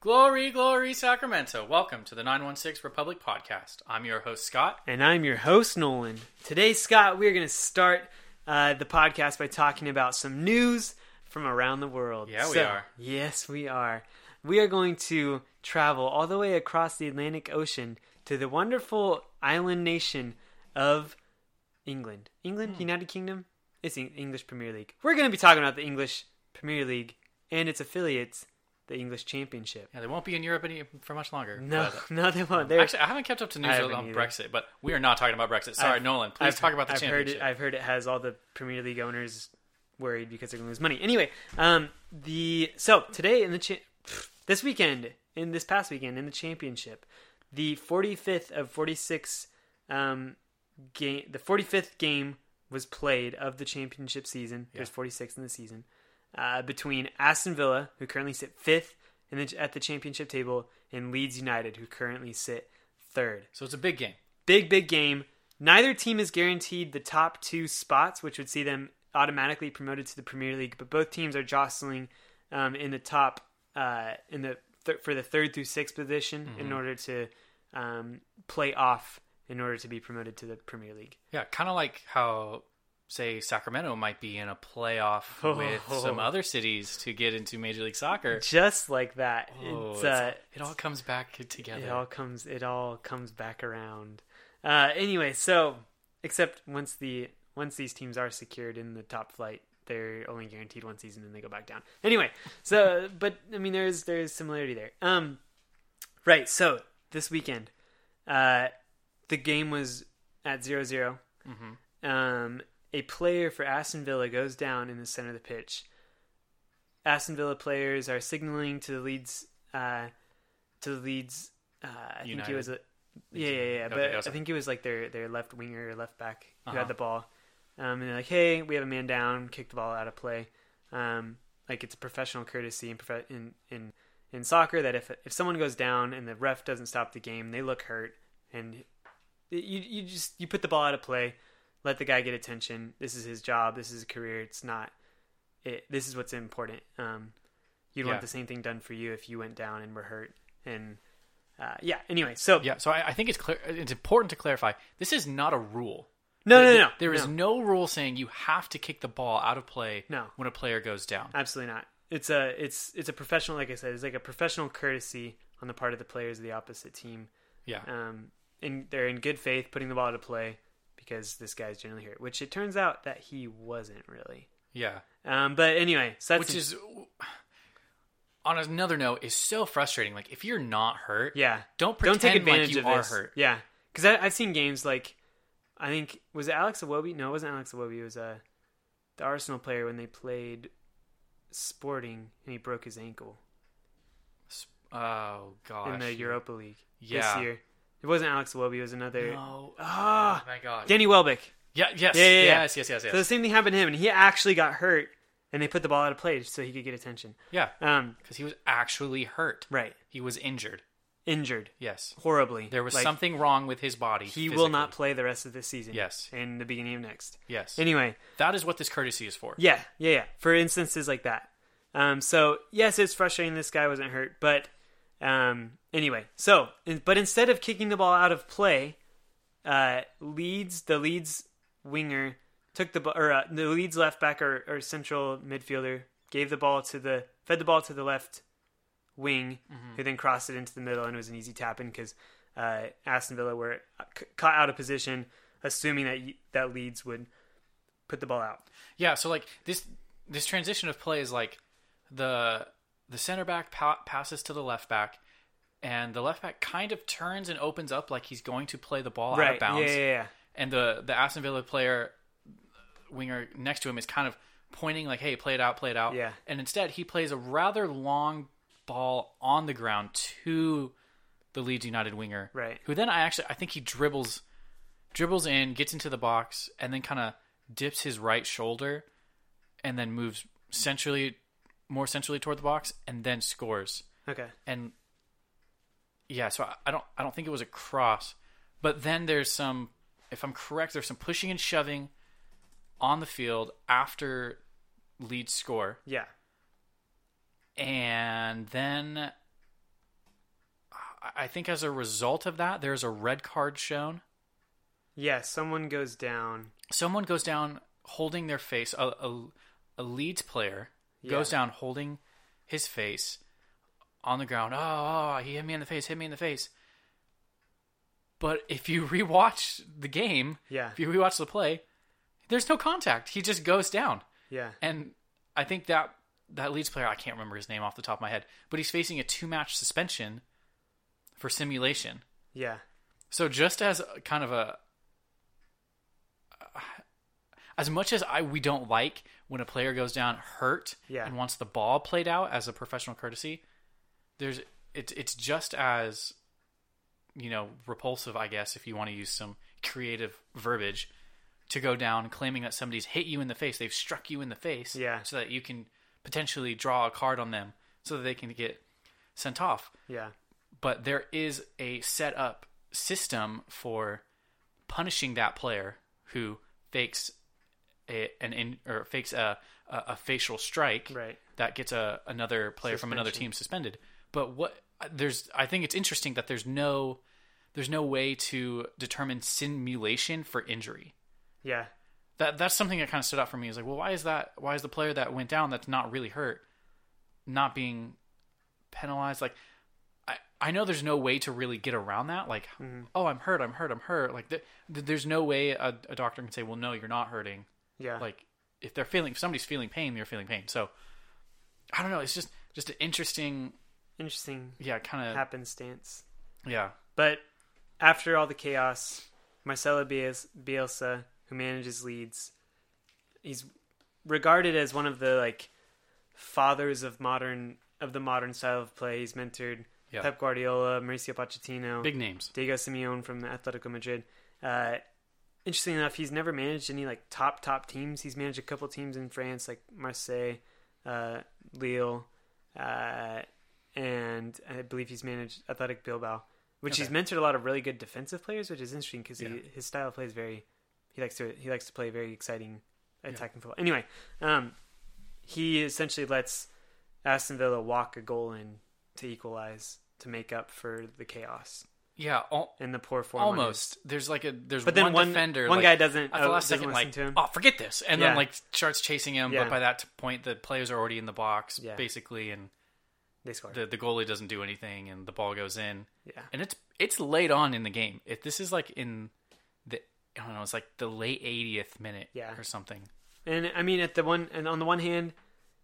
Glory, glory, Sacramento. Welcome to the 916 Republic podcast. I'm your host, Scott. And I'm your host, Nolan. Today, Scott, we're going to start uh, the podcast by talking about some news from around the world. Yeah, we So- are. Yes, we are. We are going to travel all the way across the Atlantic Ocean to the wonderful island nation of England. England? Hmm. United Kingdom? It's the English Premier League. We're going to be talking about the English Premier League and its affiliates, the English Championship. Yeah, they won't be in Europe any, for much longer. No, but- no, they won't. They're, actually, I haven't kept up to news on either. Brexit, but we are not talking about Brexit. Sorry, I've- Nolan. Please I've- talk about the I've championship. Heard it, I've heard it has all the Premier League owners worried because they're going to lose money. Anyway, um, the so today in the cha- this weekend in this past weekend in the championship, the 45th of 46 um, game, the 45th game was played of the championship season. There's 46 in the season uh, between Aston Villa, who currently sit fifth in the, at the championship table, and Leeds United, who currently sit third. So it's a big game. big big game. Neither team is guaranteed the top two spots which would see them automatically promoted to the premier league but both teams are jostling um, in the top uh, in the th- for the third through sixth position in order to um, play off in order to be promoted to the premier league. Yeah, kind of like how, say, Sacramento might be in a playoff with some other cities to get into Major League Soccer. just like that. Oh, it's, it's- uh, it all comes back together. it all comes it all comes back around. Uh anyway so except once the once these teams are secured in the top flight they're only guaranteed one season and they go back down. Anyway so but i mean there's there's similarity there. Um right so this weekend uh the game was at 0-0 um a player for aston villa goes down in the center of the pitch. Aston villa players are signaling to the leeds uh to the leeds uh, I think United. it was a yeah yeah yeah, Okay, but I think it was like their their left winger or left back who Uh-huh. had the ball, um, and they're like, hey, we have a man down, kick the ball out of play, um, like it's a professional courtesy in in in in soccer that if if someone goes down and the ref doesn't stop the game, they look hurt, and you you just you put the ball out of play, let the guy get attention. This is his job. This is his career. It's not. It, this is what's important. Um, you'd Yeah. want the same thing done for you if you went down and were hurt. And uh, yeah. Anyway, so Yeah, so I, I think it's clear. It's important to clarify. This is not a rule. no, no, There- no, no. There is no. no rule saying you have to kick the ball out of play No. when a player goes down. Absolutely not. It's a it's it's a professional. Like I said, it's like a professional courtesy on the part of the players of the opposite team. Yeah. Um, and they're in good faith putting the ball to play because this guy's generally hurt. Which it turns out that he wasn't really. Yeah. Um, but anyway, so that's Which is, on another note, is so frustrating. Like, if you're not hurt, yeah. don't Don't take advantage like you of are this. hurt. Yeah, because I've seen games like I think was it Alex Iwobi? No, it wasn't Alex Iwobi. It was uh, the Arsenal player when they played Sporting and he broke his ankle Oh, gosh. in the Europa League Yeah. this year. It wasn't Alex Iwobi. It was another. No. Ah, oh, my God. Danny Welbeck. yeah, yes. Yeah, yeah, yeah. Yes, yes, yes, yes. So the same thing happened to him, and he actually got hurt, and they put the ball out of play so he could get attention. yeah. Um, Because he was actually hurt. right, He was injured. injured Yes. horribly. There was Like, something wrong with his body. He will physically. not play the rest of this season. Yes. and the beginning of next. Yes. Anyway, that is what this courtesy is for. Yeah, yeah, yeah. For instances like that. Um, so yes, it's frustrating. This guy wasn't hurt, but um, anyway. So, but instead of kicking the ball out of play, uh, Leeds, the Leeds winger took the ball, or uh, the Leeds left back or, or central midfielder gave the ball to the fed the ball to the left wing, who then crossed it into the middle, and it was an easy tap in because uh, Aston Villa were c- caught out of position, assuming that that Leeds would put the ball out. Yeah, so like this this transition of play is like the the center back pa- passes to the left back, and the left back kind of turns and opens up like he's going to play the ball out of bounds. Yeah, yeah, yeah. And the the Aston Villa player winger next to him is kind of pointing like, "Hey, play it out, play it out." Yeah. And instead, he plays a rather long ball on the ground to the Leeds United winger, Right. Who then I actually I think he dribbles dribbles in, gets into the box, and then kind of dips his right shoulder, and then moves centrally, more centrally toward the box, and then scores. Okay. And yeah, so I, I don't I don't think it was a cross, but then there's some, if I'm correct, there's some pushing and shoving on the field after lead score, Yeah. and then I think as a result of that, there's a red card shown. Yeah, someone goes down. Someone goes down holding their face. A, a, a Leeds player goes down holding his face on the ground. Oh, oh, he hit me in the face, hit me in the face. But if you rewatch the game, Yeah, if you rewatch the play, there's no contact. He just goes down. yeah, And I think that that Leeds player, I can't remember his name off the top of my head, but he's facing a two match suspension for simulation. yeah, So just as kind of a as much as I we don't like when a player goes down hurt Yeah. and wants the ball played out as a professional courtesy, there's it's it's just as you know repulsive, I guess, if you want to use some creative verbiage to go down claiming that somebody's hit you in the face, they've struck you in the face, Yeah. so that you can potentially draw a card on them so that they can get sent off yeah, but there is a set up system for punishing that player who fakes a, an in, or fakes a, a, a facial strike right. that gets a another player from another team suspended. But what there's I think it's interesting that there's no there's no way to determine simulation for injury. Yeah, That that's something that kind of stood out for me. Is like, well, why is that? Why is the player that went down that's not really hurt not being penalized? Like, I I know there's no way to really get around that. Like, Mm-hmm. oh, I'm hurt, I'm hurt, I'm hurt. Like, th- there's no way a, a doctor can say, well, no, you're not hurting. Yeah, Like, if they're feeling, if somebody's feeling pain, they're feeling pain. So, I don't know. It's just just an interesting, interesting yeah, kind of, happenstance. yeah, But after all the chaos, Marcelo Bielsa, Bielsa, who manages Leeds, he's regarded as one of the like fathers of modern of the modern style of play. He's mentored Yeah. Pep Guardiola, Mauricio Pochettino, big names. Diego Simeone from Atletico Madrid. Uh, interesting enough, he's never managed any like top top teams. He's managed a couple teams in France, like Marseille, uh, Lille, uh, and I believe he's managed Athletic Bilbao, which he's mentored a lot of really good defensive players, which is interesting because Yeah. his style of play is very he likes to he likes to play very exciting attacking football. Anyway, um, he essentially lets Aston Villa walk a goal in to equalize to make up for the chaos Yeah, al- and the poor form. almost. There's like a there's But then one, one defender. one like, guy doesn't. at the uh, last doesn't second, like, to him. oh, forget this, and Yeah. then like starts chasing him. Yeah. But by that point, the players are already in the box, Yeah. basically, and they score. the the goalie doesn't do anything, and the ball goes in, yeah, and it's it's late on in the game. If this is like in the I don't know, it's like the late 80th minute, Yeah. or something. and I mean, at the one and on the one hand,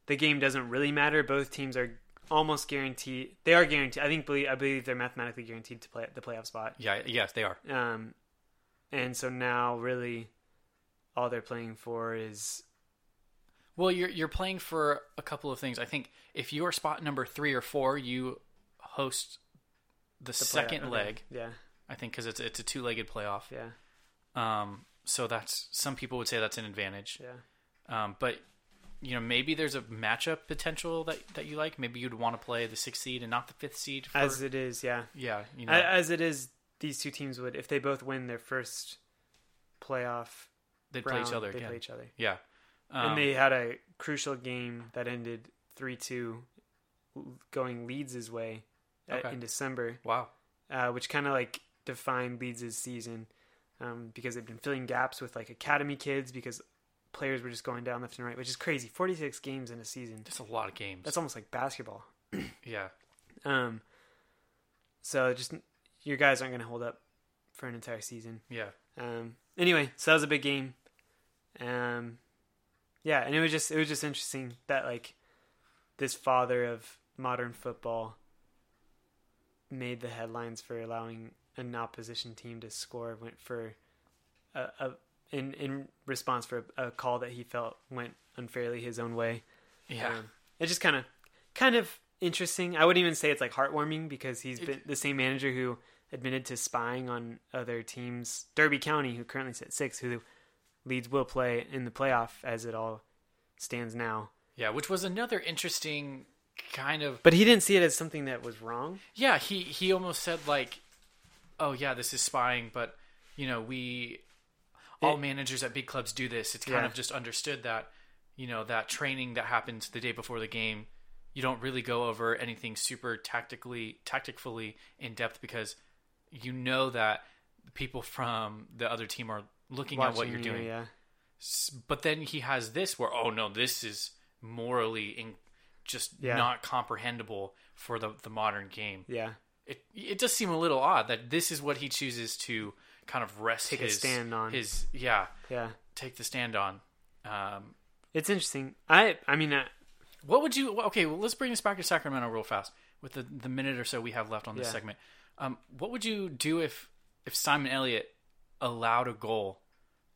the game doesn't really matter. Both teams are almost guaranteed. They are guaranteed. I think believe I believe they're mathematically guaranteed to play the playoff spot. Yeah, yes, they are. Um, and so now really, all they're playing for is Well, you're you're playing for a couple of things. I think if you are spot number three or four, you host the, the playoff- second okay. leg. Yeah, I think because it's it's a two legged playoff. yeah, Um, so that's some people would say that's an advantage. yeah. Um, but you know maybe there's a matchup potential that that you like. Maybe you'd want to play the sixth seed and not the fifth seed. For, As it is, yeah. yeah, you know, As it is, these two teams would if they both win their first playoff they'd play each other They play each other. Yeah, um, and they had a crucial game that ended 3-2 going Leeds' way at, Okay. in December, wow. uh, which kind of like defined Leeds' season um, because they've been filling gaps with like academy kids because players were just going down left and right, which is crazy. 46 games in a season. That's a lot of games. That's almost like basketball. yeah, Um, so just your guys aren't going to hold up for an entire season. yeah, Um, anyway, so that was a big game. Um, yeah, and it was just it was just interesting that like this father of modern football made the headlines for allowing an opposition team to score went for a, a in in response for a, a call that he felt went unfairly his own way. yeah. Um, it's just kind of kind of interesting. I wouldn't even say it's like heartwarming because he's It- been the same manager who admitted to spying on other teams. Derby County, who currently sits six, who Leeds will play in the playoff as it all stands now. Yeah, which was another interesting kind of But he didn't see it as something that was wrong. Yeah, he he almost said like, "Oh yeah, this is spying," but you know, we all It- managers at big clubs do this. It's kind Yeah. of just understood that you know that training that happens the day before the game, you don't really go over anything super tactically tactically in depth because you know that people from the other team are looking at what you're you, doing. Yeah. But then he has this where oh no, this is morally in, just Yeah. not comprehensible for the the modern game. Yeah. It it does seem a little odd that this is what he chooses to kind of rest Take his stand on. his yeah Yeah. take the stand on. Um, It's interesting. I I mean, uh, What would you? Okay, well, let's bring this back to Sacramento real fast with the, the minute or so we have left on this Yeah. segment. Um, what would you do if if Simon Elliott allowed a goal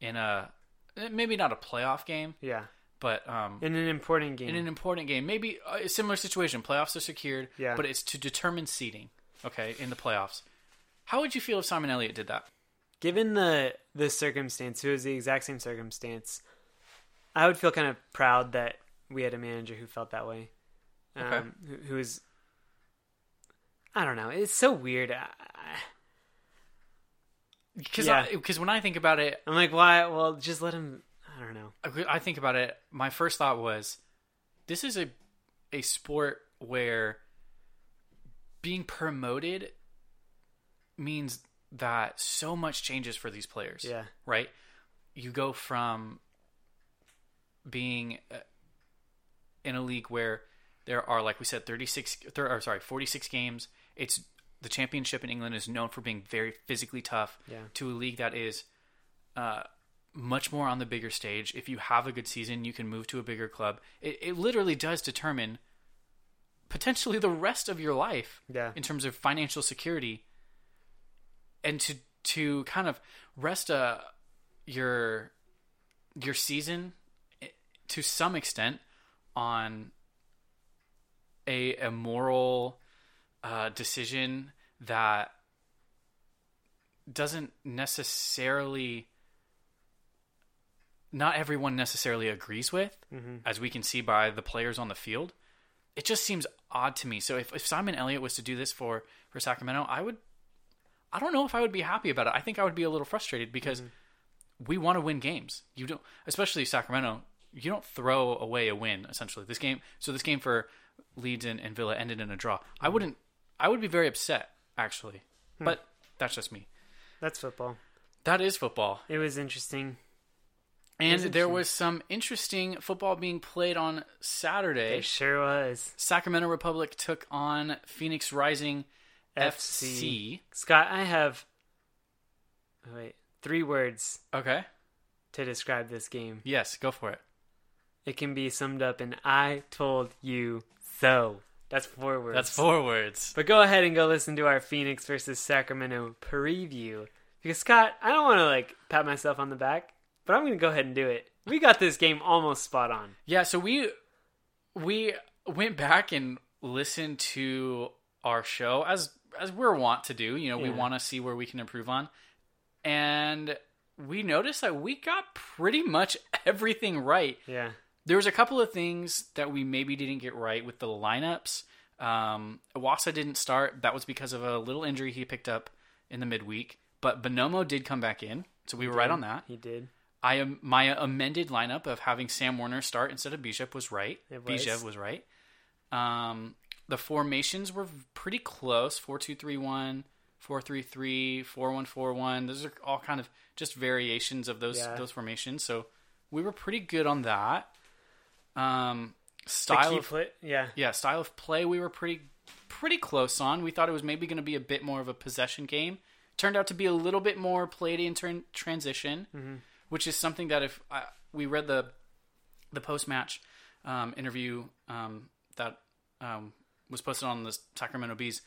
in a eh, maybe not a playoff game, yeah. but um, In an important game. in an important game, maybe a similar situation. Playoffs are secured, Yeah. but it's to determine seeding. Okay, in the playoffs, how would you feel if Simon Elliott did that? Given the the circumstance, it was the exact same circumstance. I would feel kind of proud that we had a manager who felt that way. Um, Okay. who, who was, I don't know. It's so weird. Because Yeah. because when I think about it, I'm like, why? Well, just let him. I don't know. I think about it. My first thought was, this is a a sport where being promoted means that so much changes for these players. Yeah. Right. You go from being uh, in a league where there are, like we said, thirty six. Or sorry, forty six games. It's the championship in England is known for being very physically tough. Yeah. To a league that is uh, much more on the bigger stage. If you have a good season, you can move to a bigger club. It, it literally does determine potentially the rest of your life Yeah. in terms of financial security. And to to kind of rest uh, your your season eh, to some extent on a a moral uh, decision that doesn't necessarily not everyone necessarily agrees with hmm as we can see by the players on the field. It just seems odd to me. So if, if simon elliott was to do this for for sacramento i would i don't know if i would be happy about it. I think i would be a little frustrated because mm-hmm. we want to win games. You don't especially sacramento you don't throw away a win essentially. This game so this game for leeds and, and villa ended in a draw. I mm-hmm. wouldn't i would be very upset actually. Hmm. But that's just me. That's football. that is football. It was interesting. and was there interesting. was some interesting football being played on saturday. It sure was. Sacramento Republic took on Phoenix Rising FC. Scott, I have. wait, three words Okay. to describe this game. Yes, go for it. It can be summed up in "I told you so." That's four words. That's four words. But go ahead and go listen to our Phoenix versus Sacramento preview. Because Scott, I don't want to like pat myself on the back, but I'm going to go ahead and do it. We got this game almost spot on. Yeah, so we we went back and listened to our show as as we're wont to do. You know, we want to see where we can improve on. And we noticed that we got pretty much everything right. Yeah. There was a couple of things that we maybe didn't get right with the lineups. Um, Iwasa didn't start. That was because of a little injury he picked up in the midweek. But Bonomo did come back in, so we were right on that. He did. I am my amended lineup of having Sam Warner start instead of Bishop was right. It was. Bijev was right. Um, the formations were pretty close: four two three one, four three three, four one four one. Those are all kind of just variations of those Yeah. those formations. So we were pretty good on that. Um, style of play, yeah. yeah, style of play we were pretty pretty close on. We thought it was maybe going to be a bit more of a possession game. Turned out to be a little bit more played in turn transition, which is something that if I, we read the the post match um, interview um, that um, was posted on the Sacramento Bee's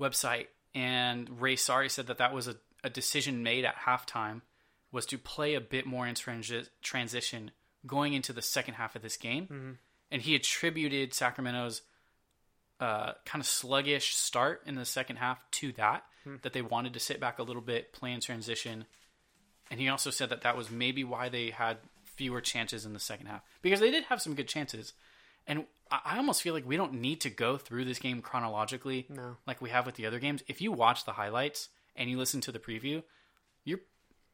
website, and Ray Saari said that that was a, a decision made at halftime was to play a bit more in transi- transition going into the second half of this game, and he attributed Sacramento's uh, kind of sluggish start in the second half to that that they wanted to sit back a little bit, play in transition, and he also said that that was maybe why they had fewer chances in the second half because they did have some good chances, and I, almost feel like we don't need to go through this game chronologically No. like we have with the other games. If you watch the highlights and you listen to the preview, you're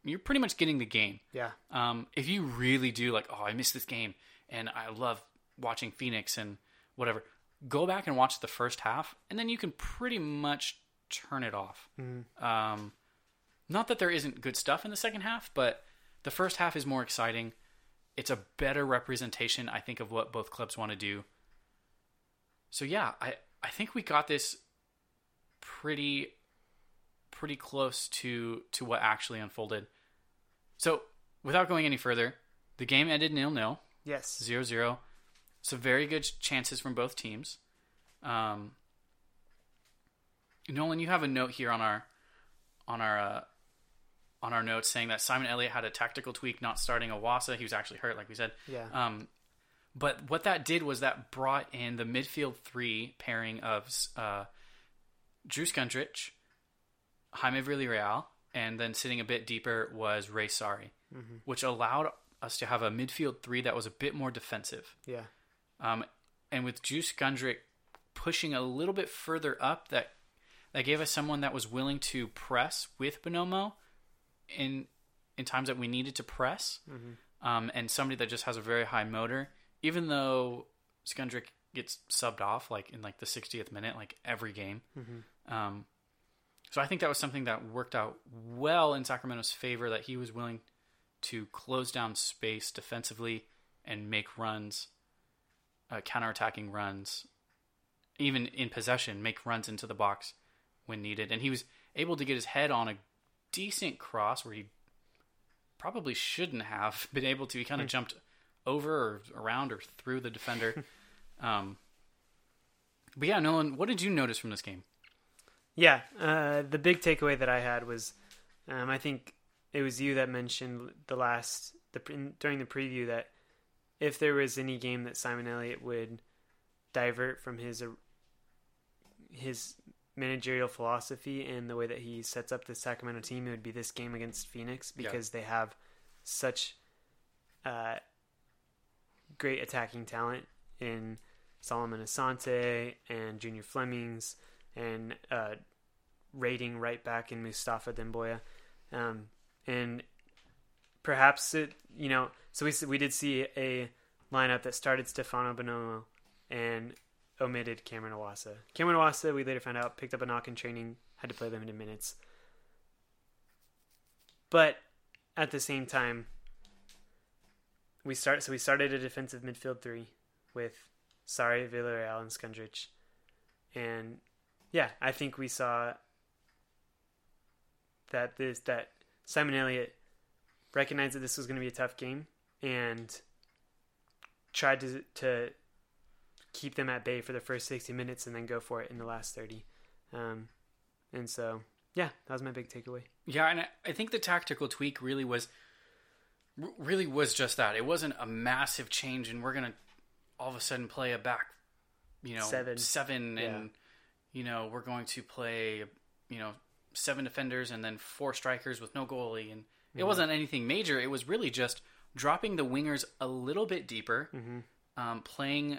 you're pretty much getting the game. Yeah. Um, if you really do like, oh, I missed this game and I love watching Phoenix and whatever, go back and watch the first half, and then you can pretty much turn it off. Um, not that there isn't good stuff in the second half, but the first half is more exciting. It's a better representation, I think, of what both clubs want to do. So yeah, I I think we got this pretty pretty close to to what actually unfolded. So without going any further, the game ended nil nil. Yes. Zero zero. So very good chances from both teams. Um, Nolan, you have a note here on our on our uh, on our notes saying that Simon Elliott had a tactical tweak not starting Iwasa. He was actually hurt, like we said. Yeah. Um, but what that did was that brought in the midfield three pairing of uh, Drew Skundrich, Jaime Villarreal, and then sitting a bit deeper was Ray Saari, which allowed us to have a midfield three that was a bit more defensive. yeah. Um, and with Drew Skundrich pushing a little bit further up, that that gave us someone that was willing to press with Bonomo in in times that we needed to press, um, and somebody that just has a very high motor. Even though Skundrich gets subbed off like in like the 60th minute, like every game. Um, so I think that was something that worked out well in Sacramento's favor. That he was willing to close down space defensively and make runs uh, counterattacking runs, even in possession, make runs into the box when needed. And he was able to get his head on a decent cross where he probably shouldn't have been able to. He kind of jumped over or around or through the defender. um, but yeah, Nolan, what did you notice from this game? Yeah, uh, the big takeaway that I had was, um, I think it was you that mentioned the last the during the preview that if there was any game that Simon Elliott would divert from his his managerial philosophy and the way that he sets up the Sacramento team, it would be this game against Phoenix Yeah. because they have such uh, great attacking talent in Solomon Asante and Junior Flemmings and uh, rating right back in Mustapha Dumbuya. Um, and perhaps it, you know, so we we did see a lineup that started Stefano Bonomo and omitted Cameron Iwasa. Cameron Iwasa, we later found out, picked up a knock in training, had to play limited minutes. But at the same time, we start. So we started a defensive midfield three with Saari, Villarreal, and Skundrich, and yeah, I think we saw that this that Simon Elliott recognized that this was going to be a tough game and tried to to keep them at bay for the first 60 minutes and then go for it in the last 30. Um, and so, yeah, that was my big takeaway. Yeah, and I, I think the tactical tweak really was really was just that. It wasn't a massive change, and we're gonna all of a sudden play a back, you know, Seven. seven, Yeah. and you know we're going to play, you know, seven defenders and then four strikers with no goalie, and it wasn't anything major. It was really just dropping the wingers a little bit deeper, um, playing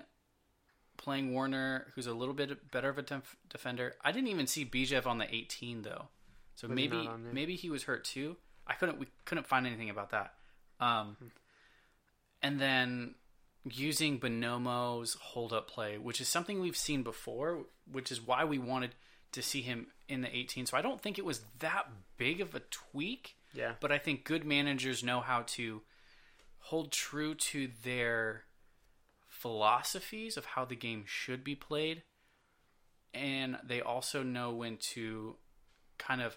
playing Warner, who's a little bit better of a def- defender. I didn't even see Bijev on the 18 though, so maybe not on there? maybe he was hurt too. I couldn't we couldn't find anything about that. Um, and then using Bonomo's hold up play, which is something we've seen before, which is why we wanted to see him in the 18. So I don't think it was that big of a tweak. Yeah. But I think good managers know how to hold true to their philosophies of how the game should be played. And they also know when to kind of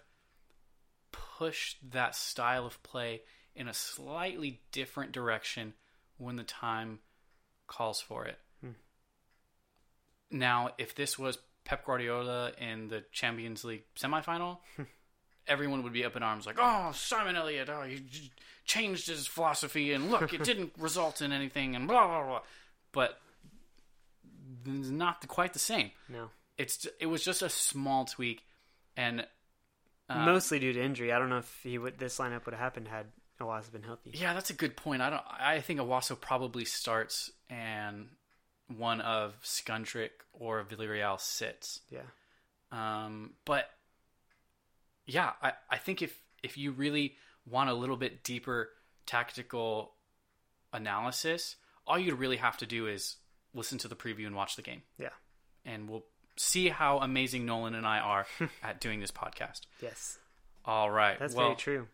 push that style of play in a slightly different direction when the time calls for it. Hmm. Now, if this was Pep Guardiola in the Champions League semifinal, everyone would be up in arms like, "Oh, Simon Elliott, oh, he changed his philosophy, and look, it didn't result in anything, and blah blah blah." But it's not quite the same. No. It's it was just a small tweak, and uh, Mostly due to injury. I don't know if he would this lineup would have happened had Iwasa been healthy. yeah, that's a good point. I don't. I think Iwasa probably starts, and one of Skundrich or Villarreal sits. Yeah. Um, but yeah, I, I think if if you really want a little bit deeper tactical analysis, all you'd really have to do is listen to the preview and watch the game. Yeah. and we'll see how amazing Nolan and I are at doing this podcast. Yes, All right. that's well, very true.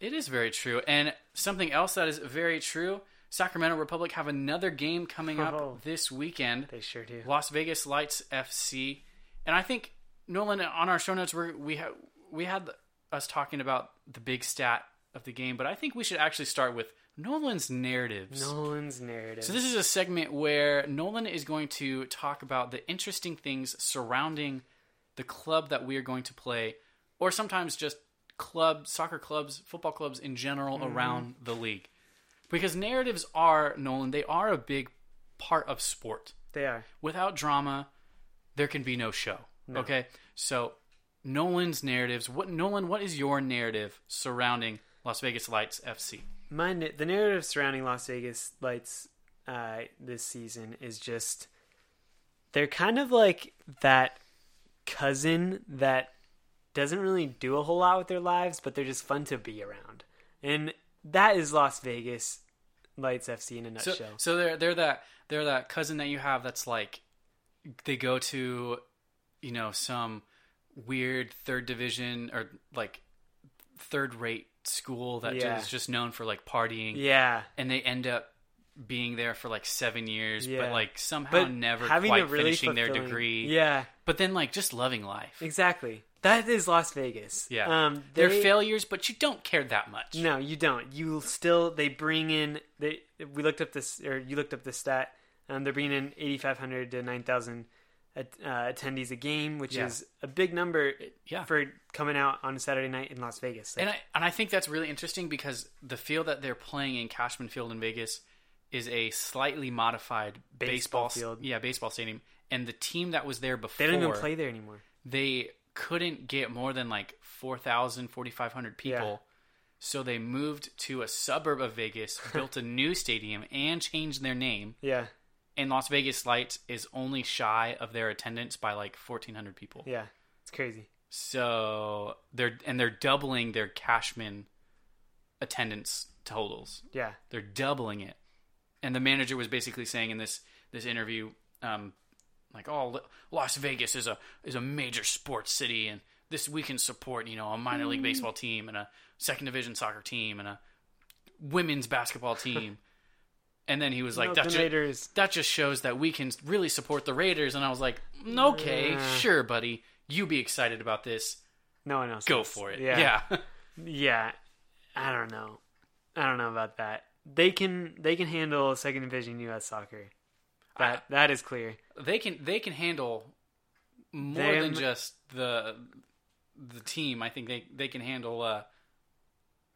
It is very true. And something else that is very true Sacramento Republic have another game coming up Oh. this weekend. They sure do. Las Vegas Lights FC. And I think Nolan on our show notes we we ha- we had us talking about the big stat of the game, but I think we should actually start with Nolan's narratives. Nolan's narratives. So this is a segment where Nolan is going to talk about the interesting things surrounding the club that we are going to play, or sometimes just club soccer clubs, football clubs in general mm-hmm. around the league. Because narratives are Nolan, they are a big part of sport. they are. Without drama, there can be no show. Okay? So Nolan's narratives, what Nolan, what is your narrative surrounding Las Vegas Lights FC? My the narrative surrounding Las Vegas Lights uh, this season is just they're kind of like that cousin that doesn't really do a whole lot with their lives, but they're just fun to be around, and that is Las Vegas Lights FC in a So, nutshell. so they're they're that they're that cousin that you have that's like they go to you know some weird third division or like third rate school that Yeah. is just known for like partying yeah, and they end up being there for like seven years Yeah. but like somehow but never quite really finishing their degree Yeah, but then like just loving life exactly. That is Las Vegas. yeah um, they're failures but you don't care that much No, you don't. You still they bring in they we looked up this or you looked up the stat. Um, they're bringing in eighty five hundred to nine thousand uh, attendees a game, which Yeah. is a big number yeah for coming out on a Saturday night in Las Vegas. Like, And I and I think that's really interesting because the field that they're playing in Cashman Field in Vegas is a slightly modified Baseball baseball, field. Yeah, baseball stadium. And the team that was there before they don't even play there anymore. they couldn't get more than like 4,000, 4,500 people. Yeah. So they moved to a suburb of Vegas, built a new stadium, and changed their name. Yeah, And Las Vegas Lights is only shy of their attendance by like 1,400 people. yeah, it's crazy. So they're and they're doubling their Cashman attendance totals. Yeah, They're doubling it. And the manager was basically saying in this this interview, um, like, "Oh, Las Vegas is a is a major sports city, and this we can support, you know, a minor league baseball team and a second division soccer team and a women's basketball team." And then he was like, No, "That the ju- Raiders. that just shows that we can really support the Raiders." And I was like, "Okay, Yeah. sure, buddy, you be excited about this. No one else. Go does. for it." Yeah, yeah. yeah. I don't know. I don't know about that. They can they can handle second division U.S. soccer. That that is clear. they can they can handle more Them- than just the the team. I think they they can handle. Uh,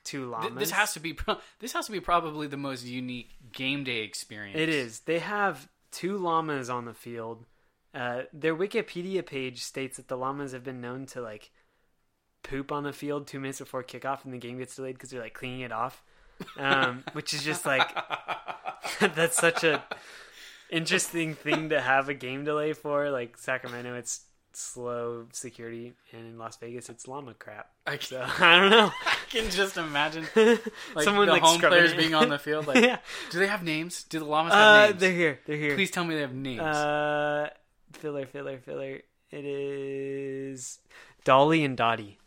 Two llamas. this has to be pro- this has to be probably the most unique game day experience. It is. They have two llamas on the field. Uh, their Wikipedia page states that the llamas have been known to like poop on the field two minutes before kickoff, and the game gets delayed because they're like cleaning it off, um, which is just like that's such a interesting thing to have a game delay for. Like Sacramento, it's slow security, and in Las Vegas, it's llama crap. I So I don't know. I can just imagine like Someone the like home players it. being on the field. Like, yeah. do they have names? Do the llamas have Uh, names? they're here. They're here. Please tell me they have names. Uh, filler, filler, filler. It is Dolly and Dottie.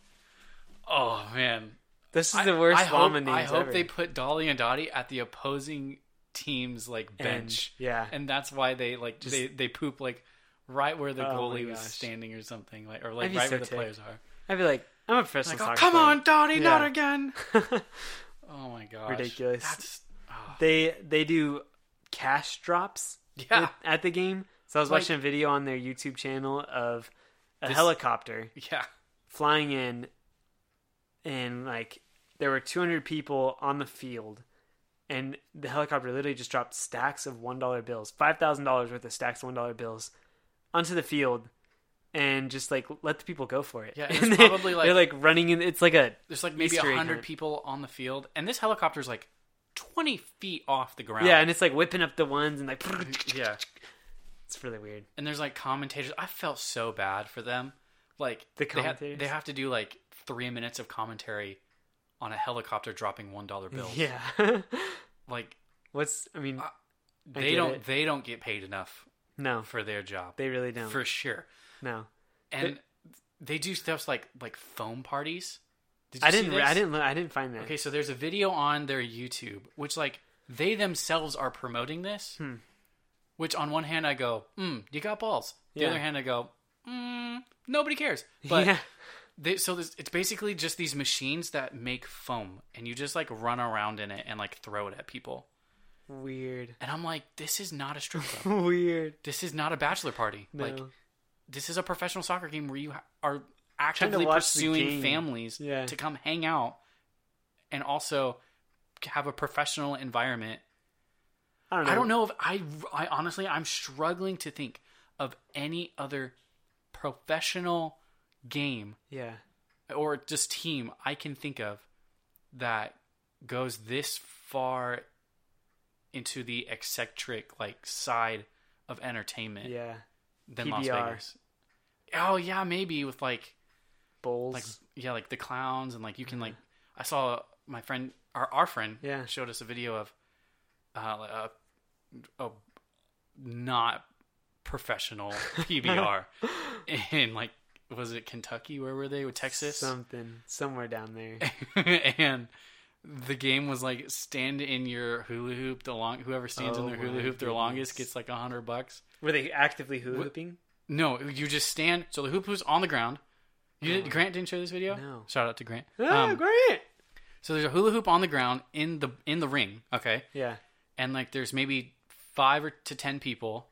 oh man, This is I- the worst I llama hope, names I hope ever. they put Dolly and Dottie at the opposing team's like And- bench. yeah. and that's why they like Just- they they poop like right where the Oh my goalie was gosh. standing or something like or like be right so where the ticked. players are. I'd be like, I'm a professional Like, oh, soccer come player. on, Dottie, not Yeah. again. oh my gosh, Ridiculous. That's oh, they they do cash drops yeah, at, at the game. So I was Like- watching a video on their YouTube channel of a This- helicopter yeah. flying in, and like there were 200 people on the field, and the helicopter literally just dropped stacks of one dollar bills, five thousand dollars worth of stacks of one dollar bills, onto the field, and just like let the people go for it. Yeah, and And it's they- probably, like- they're like running in. It's like a There's like maybe hundred people on the field, and this helicopter's like twenty feet off the ground. yeah, and it's like whipping up the ones and like yeah. it's really weird. And there's like commentators. I felt so bad for them. Like The they, have, commentators? they have to do like three minutes of commentary on a helicopter dropping one dollar bills. Yeah. Like What's I mean? I they get don't it. they don't get paid enough No, for their job they really don't. for sure. no, And they do stuff like like foam parties. Did you I didn't. I didn't. I didn't find that. Okay, so there's a video on their YouTube, which like they themselves are promoting this. Hmm. Which on one hand I go, hmm, you got balls. The Yeah. other hand I go, hmm, nobody cares. But yeah, they, so this, it's basically just these machines that make foam, and you just like run around in it and like throw it at people. Weird, And I'm like, this is not a strip club. weird. this is not a bachelor party. No, Like this is a professional soccer game where you ha- are actively pursuing families Yeah. to come hang out and also have a professional environment. I don't know. I don't know if I, I honestly, I'm struggling to think of any other professional game Yeah, or just team I can think of that goes this far into the eccentric like side of entertainment yeah. than Las PBR. Vegas. Oh yeah, maybe with like Bowls. like yeah, like the clowns and like you can like I saw my friend our our friend Yeah. showed us a video of uh a, a not professional PBR in like was it Kentucky where were they with Texas something somewhere down there. and the game was like stand in your hula hoop the long whoever stands in Oh their hula hoop their longest gets like a hundred bucks Were they actively hula hooping? No, you just stand. So the hoop hoop's on the ground. You did, Grant didn't show this video. Oh. No. Shout out to Grant. Ah, Um, great. so there's a hula hoop on the ground in the in the ring. Okay, Yeah. and like there's maybe five or to ten people.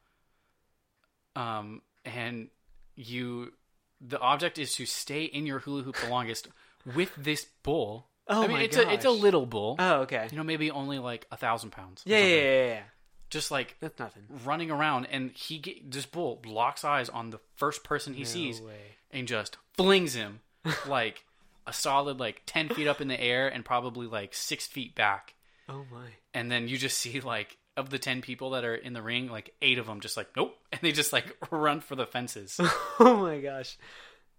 Um, and you, the object is to stay in your hula hoop the longest with this bull. Oh I mean, my it's a it's a little bull. Oh, okay. you know, maybe only like a thousand pounds. or Yeah, yeah, something. yeah, yeah, yeah. Just like That's nothing. running around, and he get, this bull locks eyes on the first person he sees way. and just flings him like a solid like 10 feet up in the air and probably like six feet back Oh my. and then you just see like of the 10 people that are in the ring like eight of them just like nope and they just like run for the fences Oh my gosh.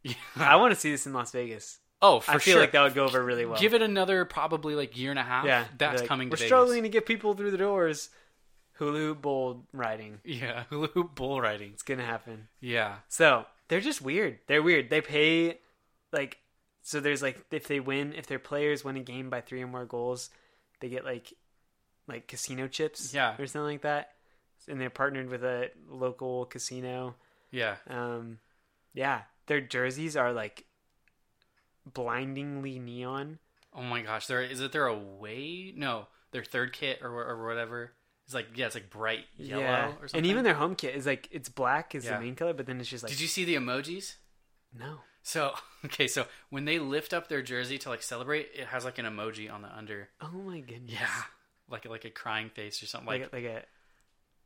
Yeah. I want to see this in Las Vegas. Oh for I feel sure like that would go over really well. give it another probably like year and a half yeah, that's like, coming to We're struggling to get people through the doors. Hula hoop bull riding. yeah hula hoop bull riding It's gonna happen. yeah So they're just weird. They're weird. They pay like so. There's like if they win, if their players win a game by three or more goals, they get like like casino chips, Yeah. or something like that. And they're partnered with a local casino. yeah Um, yeah, their jerseys are like blindingly neon. oh my gosh there is it their away no their third kit or, or whatever it's like yeah it's like bright yellow yeah, or something and even their home kit is like it's black is Yeah. the main color, but then it's just like did you see the emojis no. So okay, so when they lift up their jersey to like celebrate, it has like an emoji on the under. Oh my goodness. Yeah, like like a crying face or something. Like Like, a, like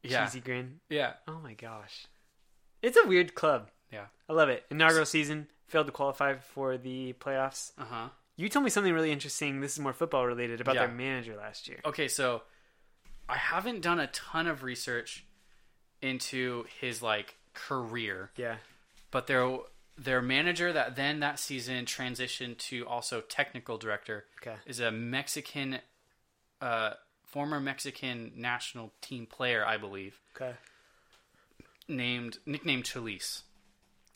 a yeah, cheesy grin. yeah, Oh my gosh. It's a weird club. yeah. I love it. Inaugural season, failed to qualify for the playoffs. Uh huh. You told me something really interesting. This is more football related about Yeah. their manager last year. Okay, so I haven't done a ton of research into his like career, Yeah. but their their manager that then that season transitioned to also technical director Okay. is a Mexican, uh, former Mexican national team player, I believe. Okay. named nicknamed Chelís.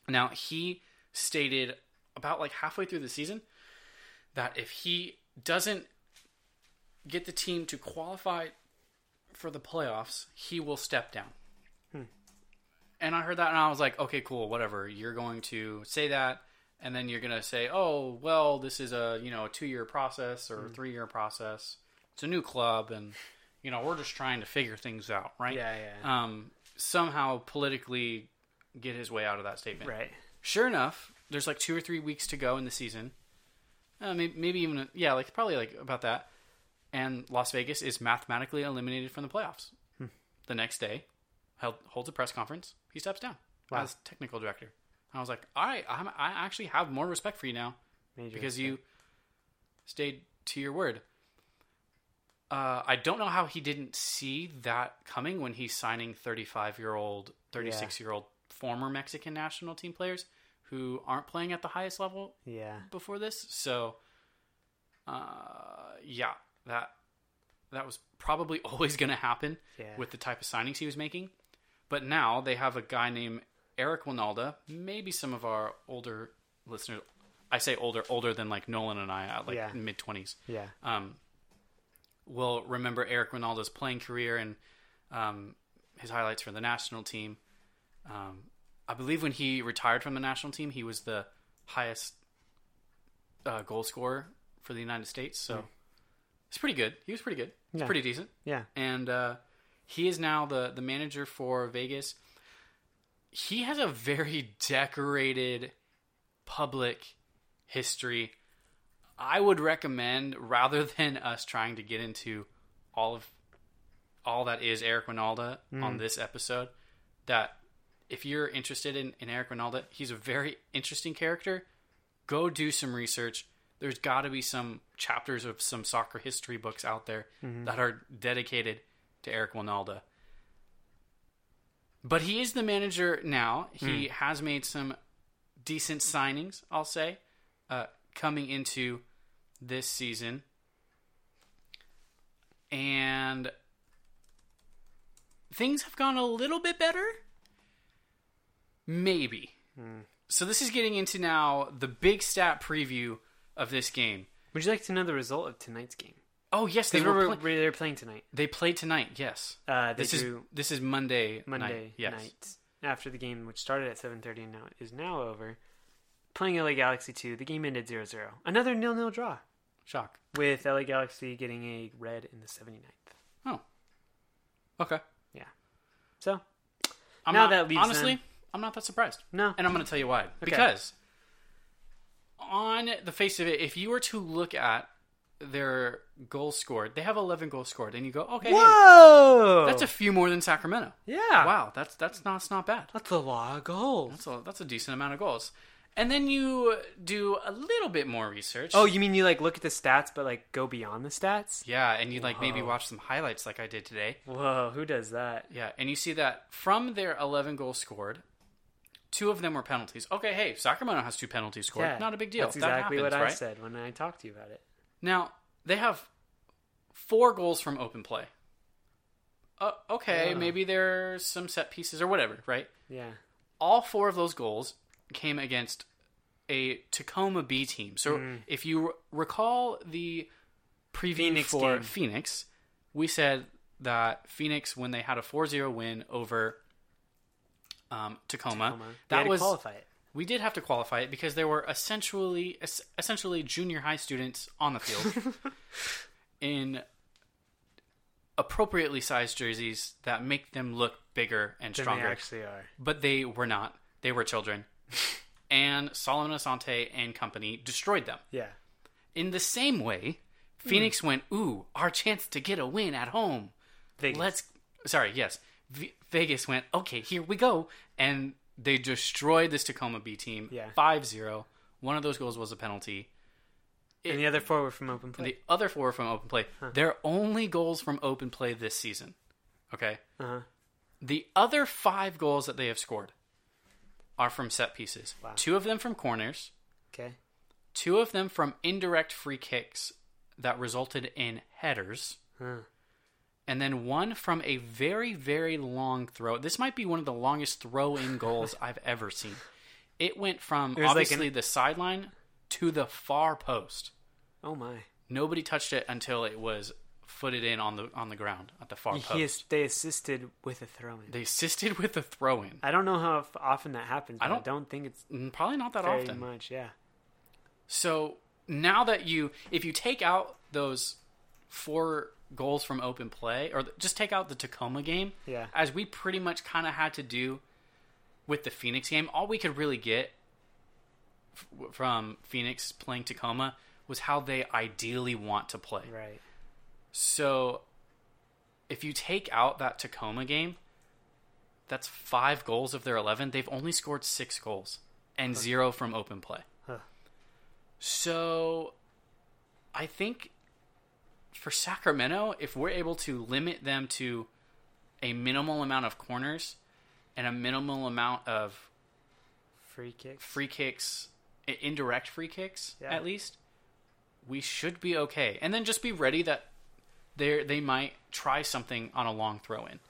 Now he stated about like halfway through the season that if he doesn't get the team to qualify for the playoffs, he will step down. And I heard that and I was like, okay, cool, whatever. You're going to say that and then you're going to say, "Oh, well, this is a, you know, a 2-year process or a 3-year process. It's a new club and you know, we're just trying to figure things out, right?" Yeah, yeah. um, somehow politically get his way out of that statement. right. Sure enough, there's like two or three weeks to go in the season. Uh, maybe, maybe even yeah, like probably like about that. And Las Vegas is mathematically eliminated from the playoffs. Hmm. The next day, held, holds a press conference. He steps down Wow. as technical director. I was like, all right, I'm, I actually have more respect for you now Major because respect. you stayed to your word. Uh, I don't know how he didn't see that coming when he's signing 35 year old, 36 year old former Mexican national team players who aren't playing at the highest level Yeah. before this. So, uh, yeah, that that was probably always going to happen Yeah. with the type of signings he was making. but now they have a guy named Eric Wynalda. Maybe some of our older listeners, I say older, older than like Nolan and I, at like Yeah. mid twenties, Yeah. um, will remember Eric Wynalda's playing career and um, his highlights for the national team. Um, I believe when he retired from the national team, he was the highest uh, goal scorer for the United States. So it's pretty good. He was pretty good. It's Yeah. pretty decent Yeah. and uh, he is now the the manager for Vegas. He has a very decorated public history. I would recommend rather than us trying to get into all of all that is Eric Wynalda on this episode, that if you're interested in, in Eric Wynalda, he's a very interesting character. Go do some research. There's got to be some chapters of some soccer history books out there that are dedicated to Eric Wynalda. But he is the manager now. He has made some decent signings, I'll say, uh, coming into this season. And things have gone a little bit better. Maybe. So this is getting into now the big stat preview of this game. Would you like to know the result of tonight's game? Oh yes, they were. we're, play- they're playing tonight. they played tonight. Yes, Uh, this is this is Monday. Monday night. Yes. night after the game, which started at 7:30 and now is now over. Playing LA Galaxy 2, the game ended 0-0. Another nil-nil draw Shock. with LA Galaxy getting a red in the 79th. Oh. Okay. Yeah. So, I'm Now not, that leaves honestly, them- I'm not that surprised. no. And I'm going to tell you why. Because on the face of it, if you were to look at their goals scored, they have 11 goals scored, and you go, okay, hey, Whoa! that's a few more than Sacramento. yeah. Wow, that's that's not that's not bad. That's a lot of goals. That's a that's a decent amount of goals. And then you do a little bit more research. Oh, you mean you like look at the stats, but like go beyond the stats? yeah, and you like maybe watch some highlights like I did today. Whoa, who does that? Yeah, and you see that from their 11 goals scored, two of them were penalties. Okay, hey, Sacramento has two penalties scored. Yeah, Not a big deal. That's That exactly happens, what I right? said when I talked to you about it. Now, they have four goals from open play. Uh, okay, maybe there's some set pieces or whatever, right? Yeah. All four of those goals came against a Tacoma B team. So Hmm. if you r- recall the preview Phoenix for game. Phoenix, we said that Phoenix, when they had a 4 0 win over um, Tacoma, Tacoma. That was qualify it. we did have to qualify it because there were essentially es- essentially junior high students on the field in appropriately sized jerseys that make them look bigger and stronger. Than they actually are. but they were not they were children and Solomon Asante and company destroyed them Yeah. in the same way Phoenix went ooh our chance to get a win at home Vegas. let's sorry yes v- vegas went okay here we go and they destroyed this tacoma b team Yeah. 5-0 one of those goals was a penalty and the other four were from open play. the other four were from open play they're only goals from open play this season okay Uh-huh. the other five goals that they have scored are from set pieces Wow. two of them from corners Okay. two of them from indirect free kicks that resulted in headers Huh. And then one from a very very long throw. This might be one of the longest throw-in goals I've ever seen. It went from was like obviously an- the sideline to the far post. Oh my. Nobody touched it until it was footed in on the on the ground at the far He post. is, they assisted with a throw in. They assisted with a throw-in. I don't know how often that happens. But I don't- don't, think it's Mm, Probably not that often. much. Yeah. So now that you, if you take out those four goals from open play, or just take out the Tacoma game, Yeah. as we pretty much kind of had to do with the Phoenix game, all we could really get f- from Phoenix playing Tacoma was how they ideally want to play. Right. So if you take out that Tacoma game, that's five goals of their 11. They've only scored six goals and zero from open play. Huh. So I think for Sacramento, if we're able to limit them to a minimal amount of corners and a minimal amount of Free kicks. free kicks, indirect free kicks Yeah. at least, we should be okay. And then just be ready that they they might try something on a long throw in.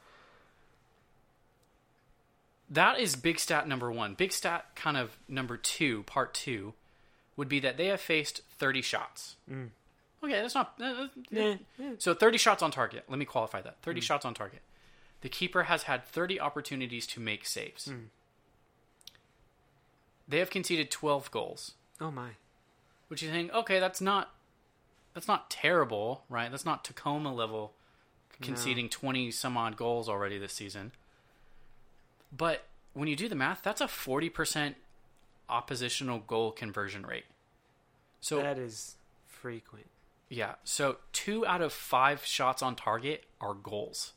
that is big stat number one. Big stat kind of number two, part two, would be that they have faced 30 shots. Mm. Okay, that's not. uh, Yeah, yeah. So 30 shots on target. Let me qualify that. 30 shots on target. The keeper has had 30 opportunities to make saves. They have conceded 12 goals, Oh my. which you think, okay, that's not that's not terrible, right? That's not Tacoma level conceding 20 some odd goals already this season. But when you do the math, that's a 40% oppositional goal conversion rate. So that is frequent. Yeah. So two out of five shots on target are goals.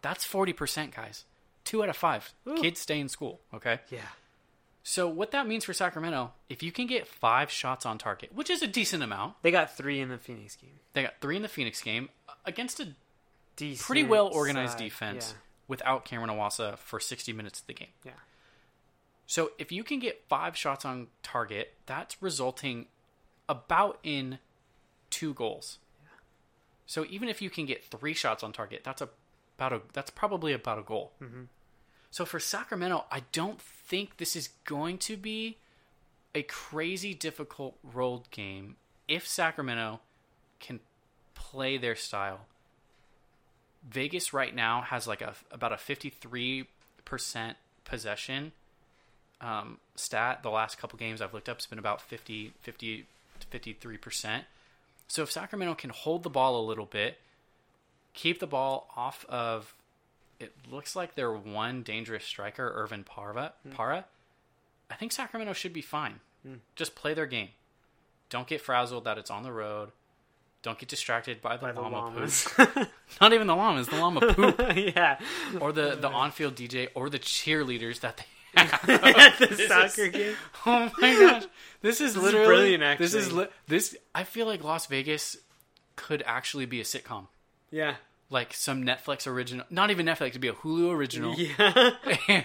That's forty percent, guys. Two out of five. Ooh. Kids stay in school. Okay. Yeah. So what that means for Sacramento, if you can get five shots on target, which is a decent amount, They got three in the Phoenix game. they got three in the Phoenix game uh, against a Decent pretty well organized side. defense without Cameron Iwasa for sixty minutes of the game. Yeah. yeah. So if you can get five shots on target, that's resulting about in two goals. So even if you can get three shots on target, that's a, about a that's probably about a goal. So for Sacramento, I don't think this is going to be a crazy difficult road game if Sacramento can play their style. Vegas right now has like a about a 53% possession um, stat. The last couple games I've looked up, it's been about 50, 50 to 53%. So if Sacramento can hold the ball a little bit, keep the ball off of, it looks like their one dangerous striker, Irvin Parra, hmm. Parra, I think Sacramento should be fine. Hmm. Just play their game. Don't get frazzled that it's on the road. Don't get distracted by the, By the llama poop. Not even the llamas, the llama poop. yeah. or the, the on-field DJ or the cheerleaders that they At the This soccer is- game. Oh my gosh, this is is literally brilliant, This is li- this. I feel like Las Vegas could actually be a sitcom, Yeah. like some Netflix original. Not even Netflix, it'd be a Hulu original, Yeah.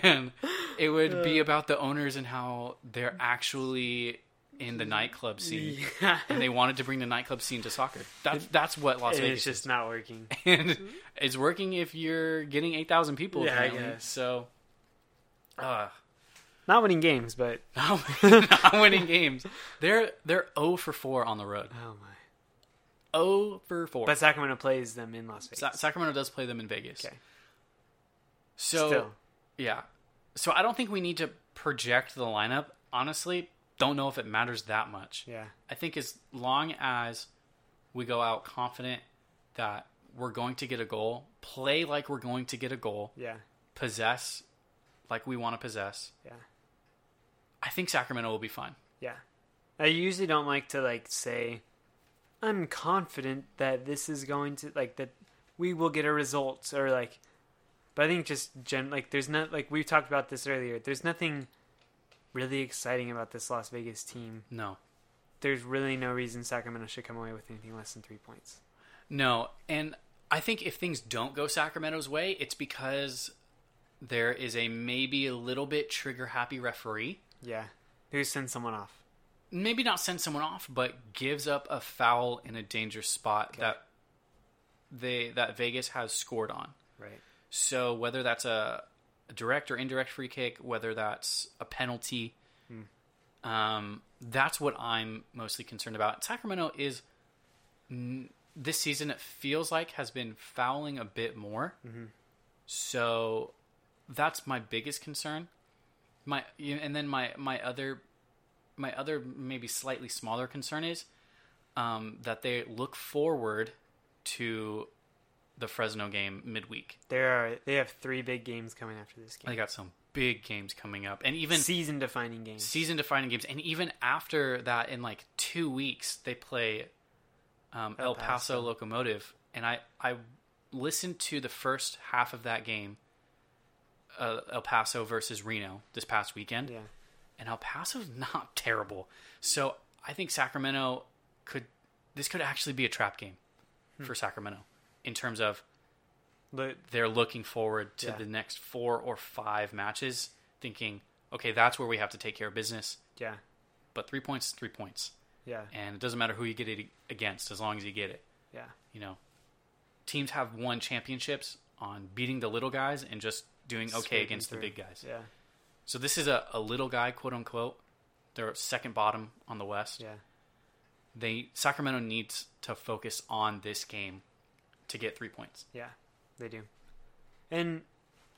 and it would be uh. about the owners and how they're actually in the nightclub scene, yeah. and they wanted to bring the nightclub scene to soccer. That's that's what Las Vegas it's just is, not working. and it's working if you're getting eight thousand people. Yeah, I guess. So, uh, Not winning games, but not, not winning games. They're they're zero for four on the road. oh my. Zero for four. But Sacramento plays them in Las Vegas. Sa- Sacramento does play them in Vegas. Okay. So Still. yeah, so I don't think we need to project the lineup. Honestly, don't know if it matters that much. Yeah. I think as long as we go out confident that we're going to get a goal, play like we're going to get a goal, Yeah. possess like we want to possess, Yeah. I think Sacramento will be fine. Yeah. I usually don't like to like say I'm confident that this is going to like that we will get a result or like but I think just gen like there's not like we talked about this earlier. There's nothing really exciting about this Las Vegas team. No. There's really no reason Sacramento should come away with anything less than 3 points. No, and I think if things don't go Sacramento's way, it's because there is a maybe a little bit trigger happy referee. Yeah. Who sends someone off? Maybe not send someone off, but gives up a foul in a dangerous spot that they that Vegas has scored on. Right. So whether that's a, a direct or indirect free kick, whether that's a penalty, hmm. um, that's what I'm mostly concerned about. Sacramento is n- this season. It feels like has been fouling a bit more, mm-hmm. so that's my biggest concern. My and then my my other my other maybe slightly smaller concern is um, that they look forward to the Fresno game midweek. There are they have 3 big games coming after this game. They got some big games coming up, and even Season defining games. season defining games. And even after that, in like two weeks, they play um, El, El Paso. Paso. Locomotive. And I I listened to the first half of that game, uh, El Paso versus Reno this past weekend, yeah. and El Paso's not terrible. So I think Sacramento could this could actually be a trap game Hmm. for Sacramento in terms of But they're looking forward to Yeah. the next four or five matches, thinking, okay, that's where we have to take care of business. yeah. But three points is three points, Yeah. and it doesn't matter who you get it against as long as you get it. Yeah. You know, teams have won championships on beating the little guys and just doing okay against through. the big guys. Yeah. So this is a, a little guy, quote unquote. They're second bottom on the West. Yeah. They Sacramento needs to focus on this game to get three points. Yeah, they do. And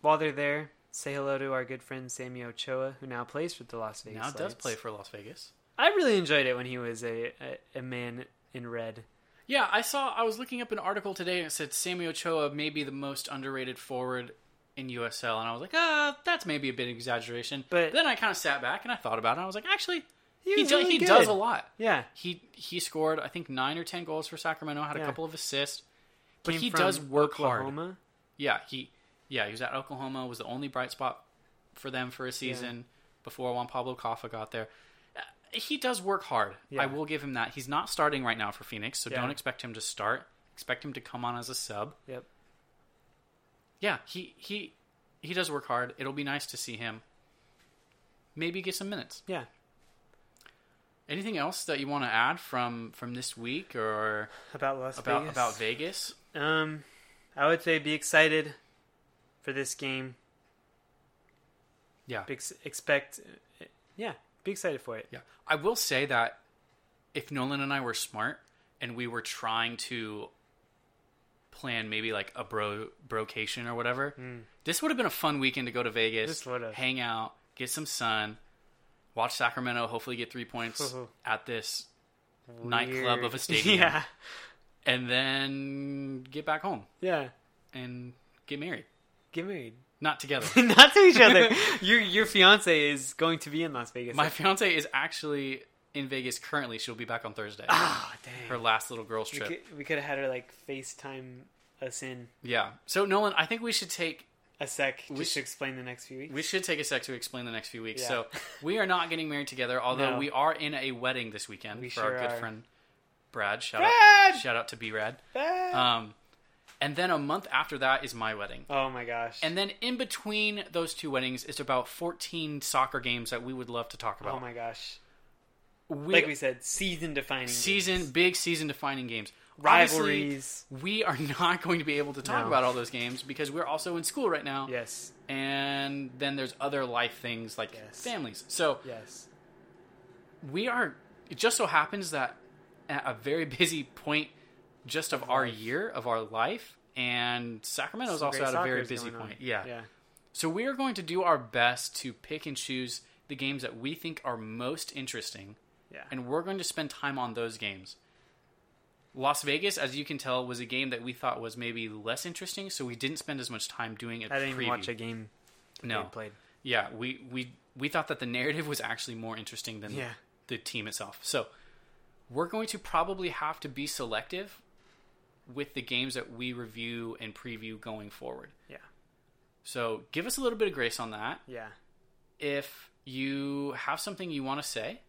while they're there, say hello to our good friend Sammy Ochoa, who now plays for the Las Vegas. now it does play for Las Vegas. I really enjoyed it when he was a, a, a man in red. Yeah, I saw. I was looking up an article today and it said Sammy Ochoa may be the most underrated forward in USL, and I was like, ah, that's maybe a bit of exaggeration. But- then I kind of sat back and I thought about it. I was like, actually, He he do- really he does a lot. Yeah, He he scored I think nine or ten goals for Sacramento. Had a couple of assists, but Came he does work hard. Yeah, he yeah he was at Oklahoma. Was the only bright spot for them for a season before Juan Pablo Caffa got there. Uh, He does work hard. Yeah. I will give him that. He's not starting right now for Phoenix, so Yeah. don't expect him to start. Expect him to come on as a sub. Yep. Yeah, he he he does work hard. It'll be nice to see him. Maybe get some minutes. Yeah. Anything else that you want to add from from this week or About Las about Vegas. about Vegas? Um, I would say be excited for this game. Yeah. Be ex- expect, yeah, be excited for it. Yeah. I will say that if Nolan and I were smart and we were trying to plan maybe like a bro brocation or whatever, hmm. this would have been a fun weekend to go to Vegas, hang out, get some sun, watch Sacramento, hopefully get three points at this nightclub of a stadium, yeah, and then get back home yeah. and get married. Get married. Not together. Not to each other. your your fiance is going to be in Las Vegas. My fiance is actually in Vegas currently. She'll be back on Thursday. oh dang. Her last little girls we trip. could, we could have had her like FaceTime us in Yeah. So Nolan, I think we should take a sec We just sh- to explain the next few weeks. we should take a sec to explain the next few weeks. Yeah. So we are not getting married together, although No. we are in a wedding this weekend We for sure our good are. friend Brad. Shout Brad! out shout out to B Rad. Um and then a month after that is my wedding. oh my gosh. And then in between those two weddings is about 14 soccer games that we would love to talk about. oh my gosh. We- Like we said, season defining season games. big season defining games. Obviously, rivalries. we are not going to be able to talk No. about all those games because we're also in school right now. Yes. and then there's other life things like Yes. families. So Yes. we are. It just so happens that at a very busy point, just of our year of our life, and Sacramento is also at a very busy point. Yeah. Yeah. So we are going to do our best to pick and choose the games that we think are most interesting, Yeah. and we're going to spend time on those games. Las Vegas, as you can tell, was a game that we thought was maybe less interesting, so we didn't spend as much time doing it. I didn't even watch a game No, played. yeah, we we we thought that the narrative was actually more interesting than Yeah. the team itself. So we're going to probably have to be selective with the games that we review and preview going forward. Yeah. So give us a little bit of grace on that. Yeah. If you have something you want to say,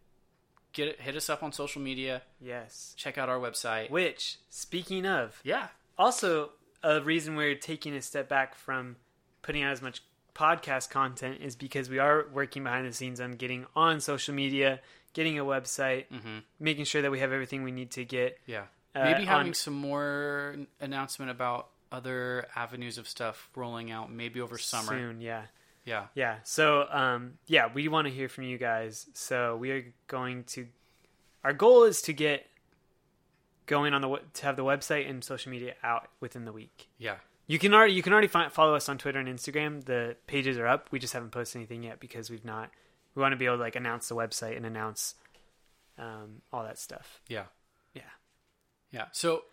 get it, hit us up on social media. Yes. Check out our website. Which, speaking of, Yeah, also a reason we're taking a step back from putting out as much podcast content is because we are working behind the scenes on getting on social media, getting a website, hmm making sure that we have everything we need to get. yeah. Uh, Maybe having on- some more announcement about other avenues of stuff rolling out, maybe over summer. soon. Yeah. Yeah. Yeah. So, um, yeah, we want to hear from you guys. So we are going to. Our goal is to get going on the to have the website and social media out within the week. Yeah. You can already you can already find, follow us on Twitter and Instagram. The pages are up. We just haven't posted anything yet because we've not. We want to be able to like announce the website and announce um, all that stuff. Yeah. Yeah, Yeah. So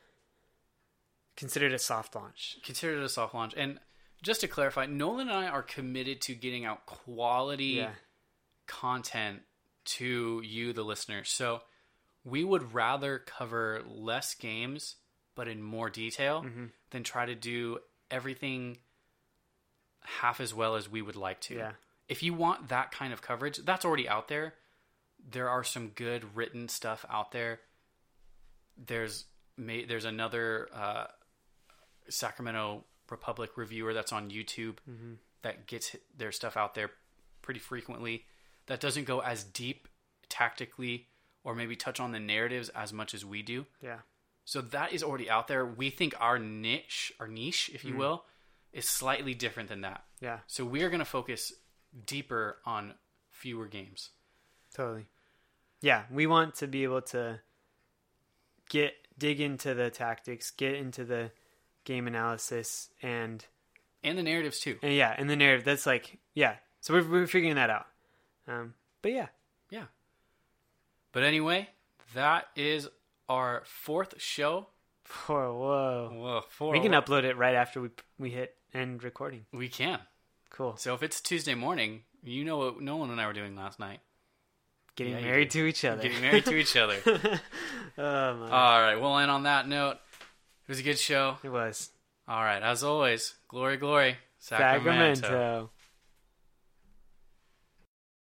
consider it a soft launch. consider it a soft launch. And just to clarify, Nolan and I are committed to getting out quality Yeah, content to you, the listener. So we would rather cover less games, but in more detail, Mm-hmm. than try to do everything half as well as we would like to. Yeah. If you want that kind of coverage, that's already out there. There are some good written stuff out there. There's may, there's another uh, Sacramento Republic reviewer that's on YouTube Mm-hmm. that gets their stuff out there pretty frequently. That doesn't go as deep tactically or maybe touch on the narratives as much as we do. yeah, So that is already out there. We think our niche, our niche, if Mm. you will, is slightly different than that. yeah, So we are going to focus deeper on fewer games. Totally. Yeah, we want to be able to get dig into the tactics, get into the game analysis, and And the narratives too. and yeah, and the narrative. That's like yeah. So we're we're figuring that out. Um, but yeah, Yeah. But anyway, that is our fourth show. whoa, whoa. Whoa, four. We can upload it right after we we hit end recording. We can. Cool. So if it's Tuesday morning, you know what Nolan and I were doing last night. Getting Yeah, married to each other. Getting married to each other. oh my. All right, we'll end on that note. It was a good show. it was All right, as always, glory, glory, Sacramento. Sacramento.